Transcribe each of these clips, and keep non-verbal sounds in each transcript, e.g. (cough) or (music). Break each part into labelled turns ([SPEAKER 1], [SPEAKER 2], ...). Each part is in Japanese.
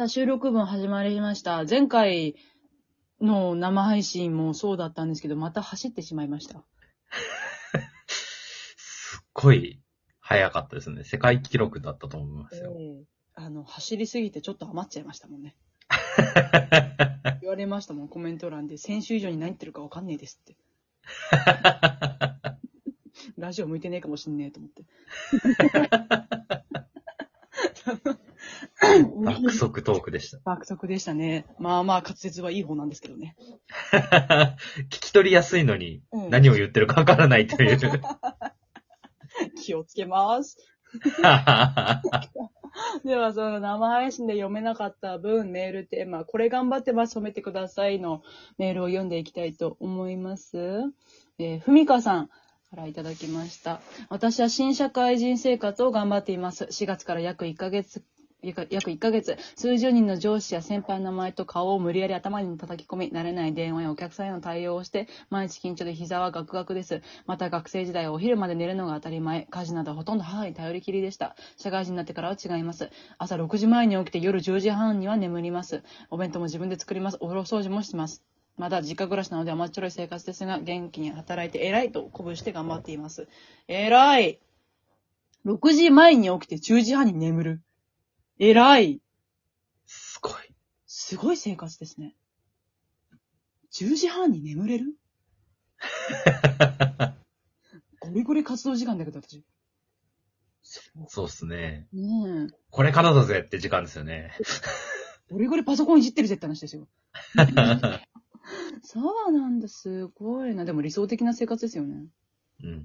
[SPEAKER 1] さあ、収録分始まりました。前回の生配信もそうだったんですけど、また走ってしまいました。
[SPEAKER 2] すっごい早かったですね。世界記録だったと思いますよ。
[SPEAKER 1] ええあの、走りすぎてちょっと余っちゃいましたもんね。(laughs) 言われましたもん、コメント欄で。先週以上に何言ってるかわかんねえですって。(laughs) ラジオ向いてねえかもしんねえと思って。(laughs)
[SPEAKER 2] 爆速トークでした。
[SPEAKER 1] 爆速でしたね。まあまあ、滑舌はいい方なんですけどね。(laughs)
[SPEAKER 2] 聞き取りやすいのに
[SPEAKER 1] うん
[SPEAKER 2] 何を言ってるかわからないという。(laughs)
[SPEAKER 1] 気をつけます。(laughs) では、その生配信で読めなかった分、メールテーマ、これ頑張ってます、褒めてくださいのメールを読んでいきたいと思います。えーふみかさんからいただきました。私は新社会人生活を頑張っています。4月から約1ヶ月、約1ヶ月、数十人の上司や先輩の名前と顔を無理やり頭に叩き込み、慣れない電話やお客さんへの対応をして、毎日緊張で膝はガクガクです。また学生時代はお昼まで寝るのが当たり前。家事などほとんど母に頼りきりでした。社会人になってからは違います。朝6時前に起きて夜10時半には眠ります。お弁当も自分で作ります。お風呂掃除もします。まだ実家暮らしなので甘っちょろい生活ですが、元気に働いて偉いと鼓舞して頑張っています。偉い !6 時前に起きて10時半に眠る。偉い
[SPEAKER 2] すごい。
[SPEAKER 1] すごい生活ですね。10時半に眠れる？(laughs) ゴリゴリ活動時間だけど、私。
[SPEAKER 2] そうっすね。
[SPEAKER 1] ねえ。
[SPEAKER 2] これからだぜって時間ですよね。
[SPEAKER 1] ゴリゴリパソコンいじってるぜって話ですよ。(laughs) そうなんだ、すごいな。でも理想的な生活ですよね。
[SPEAKER 2] うんうんう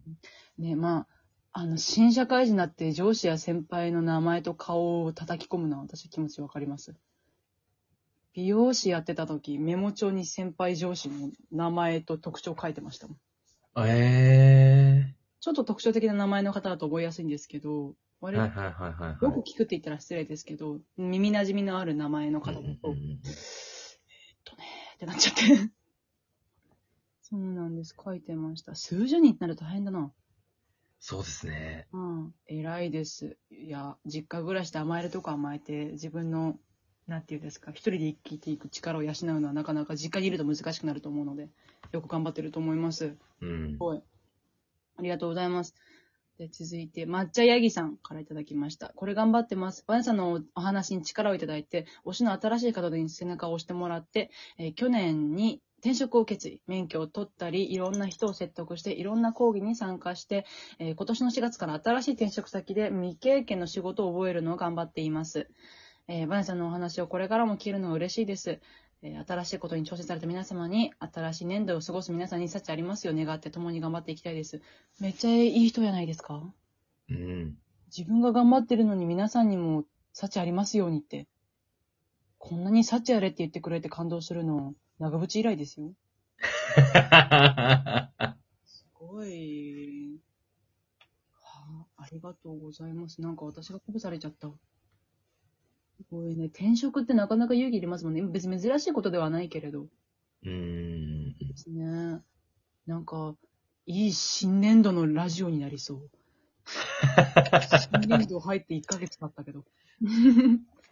[SPEAKER 2] ん
[SPEAKER 1] ねまあ、あの、新社会人になって上司や先輩の名前と顔を叩き込むのは私気持ちわかります。美容師やってた時、メモ帳に先輩上司の名前と特徴書いてましたもん。
[SPEAKER 2] え
[SPEAKER 1] ちょっと特徴的な名前の方だと覚えやすいんですけど、
[SPEAKER 2] え
[SPEAKER 1] 割と
[SPEAKER 2] はいはいはいはいはい。
[SPEAKER 1] よく聞くって言ったら失礼ですけど、耳馴染みのある名前の方だと、
[SPEAKER 2] うんうんうんうん
[SPEAKER 1] とねってなっちゃって。そうなんです。書いてました。数十人になると大変だな。
[SPEAKER 2] そうですね。
[SPEAKER 1] うん。偉いです。いや、実家暮らしで甘えるとこ甘えて、自分の、なんていうんですか、一人で生きていく力を養うのはなかなか実家にいると難しくなると思うので、よく頑張ってると思います。
[SPEAKER 2] うん。
[SPEAKER 1] はい。ありがとうございます。で、続いて、抹茶ヤギさんからいただきました。これ頑張ってます。バネさんのお話に力をいただいて、推しの新しい方に背中を押してもらって、えー去年に転職を決意、免許を取ったり、いろんな人を説得して、いろんな講義に参加して、えー今年の4月から新しい転職先で未経験の仕事を覚えるのを頑張っています。えーバネさんのお話をこれからも聞けるのは嬉しいです。えー新しいことに挑戦された皆様に、新しい年度を過ごす皆さんに幸ありますよう願って共に頑張っていきたいです。めっちゃいい人じゃないですか
[SPEAKER 2] うん。
[SPEAKER 1] 自分が頑張ってるのに皆さんにも幸ありますようにって。こんなに幸あれって言ってくれて感動するの、長渕以来ですよ。すごい。はあ、ありがとうございます。なんか私が鼓舞されちゃった。すごいね。転職ってなかなか勇気いりますもんね。別に珍しいことではないけれど。
[SPEAKER 2] うん。
[SPEAKER 1] ですね。なんか、いい新年度のラジオになりそう。(laughs) 新年度入って1ヶ月経ったけど。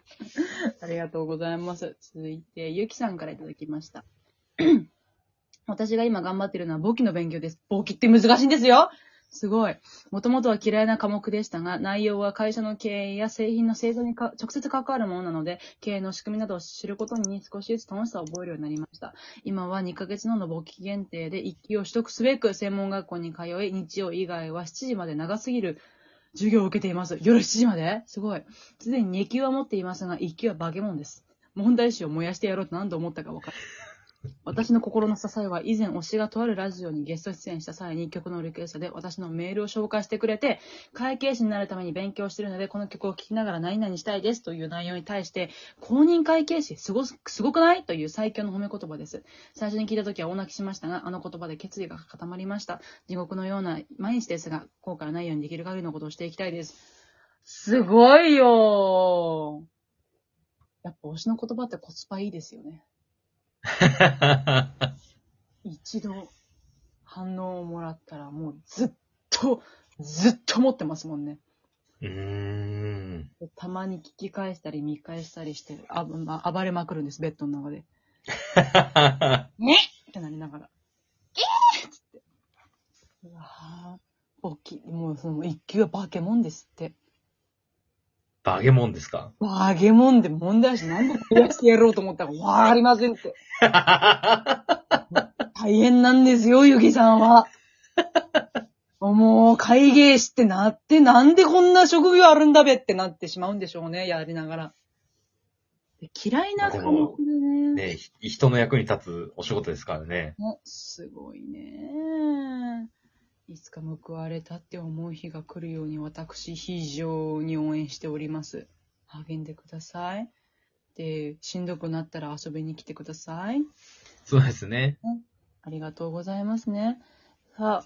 [SPEAKER 1] (laughs) ありがとうございます。続いて、ゆきさんからいただきました。(clears throat) 私が今頑張ってるのは簿記の勉強です。簿記って難しいんですよすごい。もともとは嫌いな科目でしたが、内容は会社の経営や製品の製造にか直接関わるものなので、経営の仕組みなどを知ることに少しずつ楽しさを覚えるようになりました。今は2ヶ月のの簿記限定で1級を取得すべく専門学校に通い、日曜以外は7時まで長すぎる授業を受けています。夜7時まで？すごい。すでに2級は持っていますが、1級は化け物です。問題集を燃やしてやろうと何度思ったか分かる。私の心の支えは以前推しがとあるラジオにゲスト出演した際に曲のリクエストで私のメールを紹介してくれて、会計士になるために勉強しているので、この曲を聴きながら何々したいですという内容に対して、公認会計士すごす、すごくないという最強の褒め言葉です。最初に聞いた時は大泣きしましたが、あの言葉で決意が固まりました。地獄のような毎日ですが、後悔ないようにできる限りのことをしていきたいです。すごいよーやっぱ推しの言葉ってコスパいいですよね。一度反応をもらったらもうずっと、ずっと持ってますもんね。
[SPEAKER 2] うーん。
[SPEAKER 1] でたまに聞き返したり見返したりして、あ、まあ、暴れまくるんです、ベッドの中で。(laughs) ってなりながら。えーっつって。うわぁ、大きい。もうその一級はバケモンですって。
[SPEAKER 2] バゲモンですか？
[SPEAKER 1] バケモンで問題だし、なんで増やしてやろうと思ったかわかりませんって。(laughs) 大変なんですよ、ゆきさんは。もう、会芸士ってなって、なんでこんな職業あるんだべってなってしまうんでしょうね、やりながら。で嫌いな科目でね。
[SPEAKER 2] ねひ人の役に立つお仕事ですからね。
[SPEAKER 1] ねすごいね。いつか報われたって思う日が来るように私非常に応援しております。励んでください。で、しんどくなったら遊びに来てください。
[SPEAKER 2] そうですね。
[SPEAKER 1] ありがとうございますね。さあ、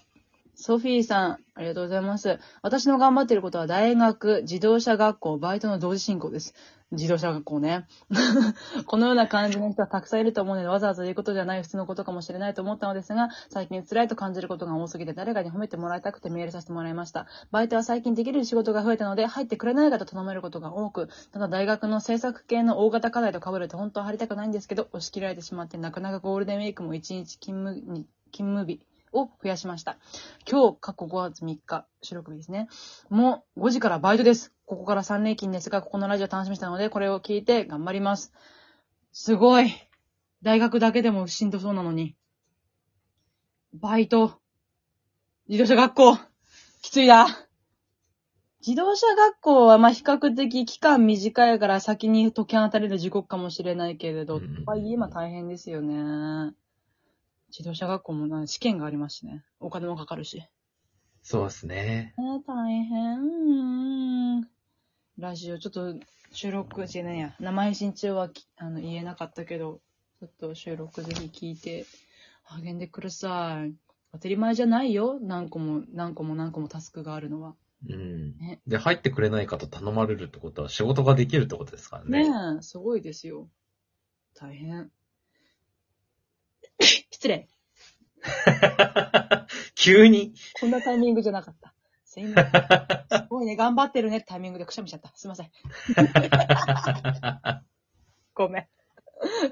[SPEAKER 1] ソフィーさん、ありがとうございます。私の頑張っていることは大学、自動車学校、バイトの同時進行です。自動車学校ね。(laughs) このような感じの人はたくさんいると思うので、わざわざ言うことじゃない普通のことかもしれないと思ったのですが、最近辛いと感じることが多すぎて誰かに褒めてもらいたくてメールさせてもらいました。バイトは最近できる仕事が増えたので、入ってくれないかと頼めることが多く、ただ大学の制作系の大型課題と被ると本当は入りたくないんですけど、押し切られてしまって、なかなかゴールデンウィークも1日勤務に、勤務日を増やしました。今日、過去5月3日、収録日ですね。もう5時からバイトです。ここから3連勤ですが、ここのラジオ楽しみにしたので、これを聞いて頑張ります。すごい。大学だけでもしんどそうなのに。バイト。自動車学校。きついな。自動車学校は、まあ、比較的期間短いから先に解き放たれる時刻かもしれないけれど、
[SPEAKER 2] うん
[SPEAKER 1] とはいえ今大変ですよね。自動車学校もな試験がありますしね。お金もかかるし。
[SPEAKER 2] そうですね。
[SPEAKER 1] えー、大変。うんラジオ、ちょっと収録じゃねえや。生配信中はきあの言えなかったけど、ちょっと収録ぜひ聞いて励んでください。当たり前じゃないよ。何個も何個も何個もタスクがあるのは。
[SPEAKER 2] うん
[SPEAKER 1] ね。
[SPEAKER 2] で、入ってくれないかと頼まれるってことは仕事ができるってことですから
[SPEAKER 1] ね
[SPEAKER 2] ね。
[SPEAKER 1] え、すごいですよ。大変。失礼。(laughs)
[SPEAKER 2] 急に。
[SPEAKER 1] こんなタイミングじゃなかった。すいません。すごいね、頑張ってるねタイミングでくしゃみしちゃった。すいません。(laughs) ごめん。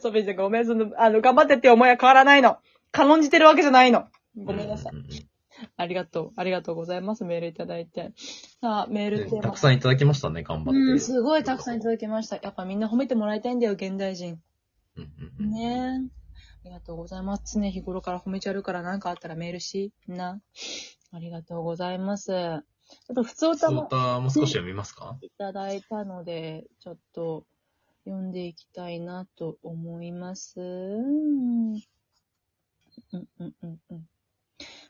[SPEAKER 1] ソフィーさんごめん。その、あの、頑張ってって思いは変わらないの。軽んじてるわけじゃないの。ごめんなさい。ありがとう。ありがとうございます。メールいただいて。さあ、メールテーマ。
[SPEAKER 2] ねたくさんいただきましたね、頑張って。
[SPEAKER 1] うん、すごいたくさんいただきました。やっぱみんな褒めてもらいたいんだよ、現代人。ねえ。ありがとうございます。常日頃から褒めちゃるから何かあったらメールしな。ありがとうございます。ちょっと普通歌
[SPEAKER 2] 普通
[SPEAKER 1] も
[SPEAKER 2] 歌も少し読みますか？
[SPEAKER 1] いただいたので、ちょっと読んでいきたいなと思います。うん、うん、うん、うん。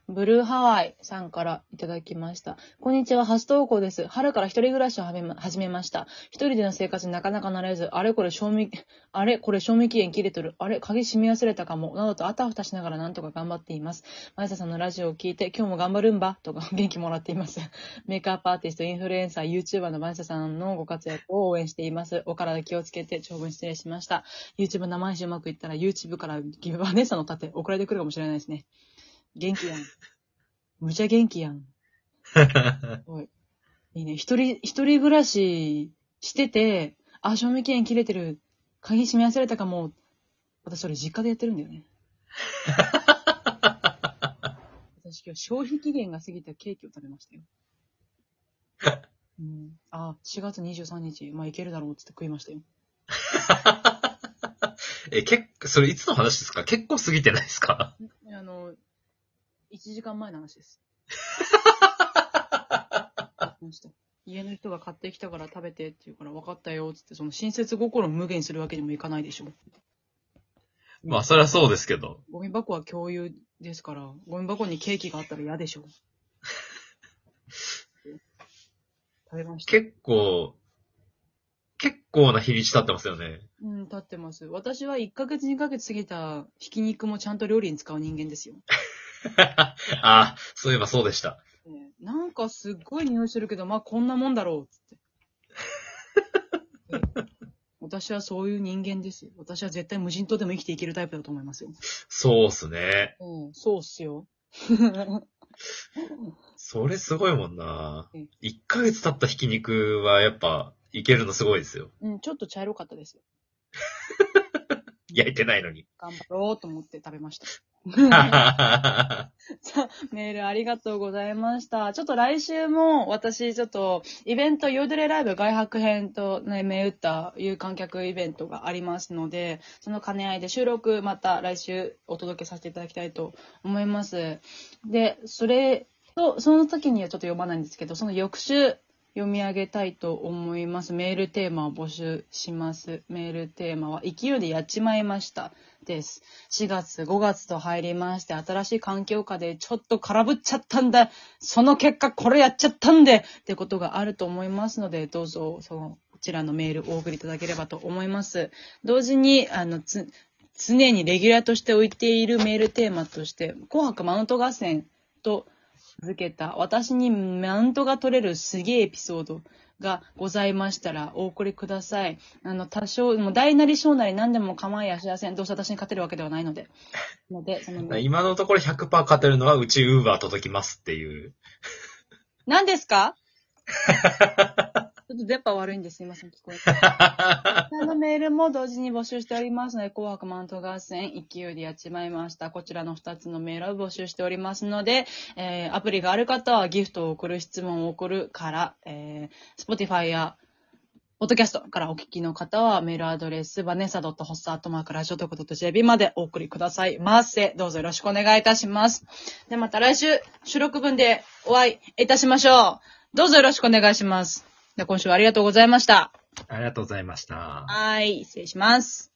[SPEAKER 1] ブルーハワイさんからいただきました。こんにちは、初投稿です。春から一人暮らしを始めました。一人での生活になかなか慣れず、あれこれ賞味、あれこれ賞味期限切れとる。あれ鍵閉め忘れたかも。などとあたふたしながらなんとか頑張っています。マイサさんのラジオを聞いて、今日も頑張るんば？とか (laughs) 元気もらっています。メイクアップアーティスト、インフルエンサー、YouTuber のバンサさんのご活躍を応援しています。お体気をつけて長文失礼しました。YouTube 生配信うまくいったら YouTube からギブバネさんの盾送られてくるかもしれないですね。元気やん。むちゃ元気やん。(laughs) すごい。いいね。一人、一人暮らししてて、あ、賞味期限切れてる。鍵閉め忘れたかも。私それ実家でやってるんだよね。(laughs) 私今日消費期限が過ぎたケーキを食べましたよ。うん、あ、4月23日、まあいけるだろうって食いましたよ。(laughs)
[SPEAKER 2] え、結構、それいつの話ですか？結構過ぎてないですか？
[SPEAKER 1] 1時間前の話です。(laughs) 家の人が買ってきたから食べてって言うから分かったよっつって、その親切心を無限にするわけにもいかないでしょ。
[SPEAKER 2] まあ、それはそうですけど。
[SPEAKER 1] ゴミ箱は共有ですから、ゴミ箱にケーキがあったら嫌でしょ。(laughs) 食べました。
[SPEAKER 2] 結構、結構な日にち経ってますよね。
[SPEAKER 1] うん、立ってます。私は1ヶ月2ヶ月過ぎたひき肉もちゃんと料理に使う人間ですよ。(laughs) (laughs)
[SPEAKER 2] あ、そういえばそうでした。
[SPEAKER 1] ねなんかすっごい匂いするけど、まあこんなもんだろうっつって。(laughs) ね私はそういう人間ですよ。私は絶対無人島でも生きていけるタイプだと思いますよ。
[SPEAKER 2] そうっすね。
[SPEAKER 1] うん、そうっすよ。(laughs)
[SPEAKER 2] それすごいもんな
[SPEAKER 1] うん。
[SPEAKER 2] 1ヶ月経ったひき肉はやっぱ、いけるのすごいですよ。
[SPEAKER 1] うん、ちょっと茶色かったですよ。
[SPEAKER 2] 焼いてないのに。
[SPEAKER 1] 頑張ろうと思って食べました。さあ、メールありがとうございました。ちょっと来週も私ちょっとイベント、ヨーデレライブ外泊編とね、銘打った有観客イベントがありますので、その兼ね合いで収録また来週お届けさせていただきたいと思います。で、それと、その時にはちょっと読まないんですけど、その翌週読み上げたいと思います。メールテーマを募集します。メールテーマは、勢いでやっちまいました。です。4月、5月と入りまして、新しい環境下でちょっと空振っちゃったんだ。その結果、これやっちゃったんで、ってことがあると思いますので、どうぞ、その、こちらのメールをお送りいただければと思います。同時に、あの、つ、常にレギュラーとして置いているメールテーマとして、紅白マウント合戦と付けた、私にマウントが取れるすげえエピソードがございましたら、お送りください。あの、多少、もう大なり小なり何でも構いやしません。どうせ私に勝てるわけではないので。ので、その、(laughs)
[SPEAKER 2] 今のところ100%勝てるのはうちウーバー届きますっていう。
[SPEAKER 1] 何ですか？(laughs) ちょっと電波悪いんです。いません、聞こえて。(laughs) あのメールも同時に募集しておりますので、紅白マント合戦、勢いでやっちまいました。こちらの2つのメールを募集しておりますので、えー、アプリがある方はギフトを送る、質問を送るから、えー、Spotify や、ポッドキャストからお聞きの方はメールアドレス、バネサドットホッサ .hossa.radio.jp までお送りくださいませ。どうぞよろしくお願いいたします。で、また来週、収録分でお会いいたしましょう。どうぞよろしくお願いします。で今週はありがとうございました。
[SPEAKER 2] ありがとうございました。
[SPEAKER 1] はい、失礼します。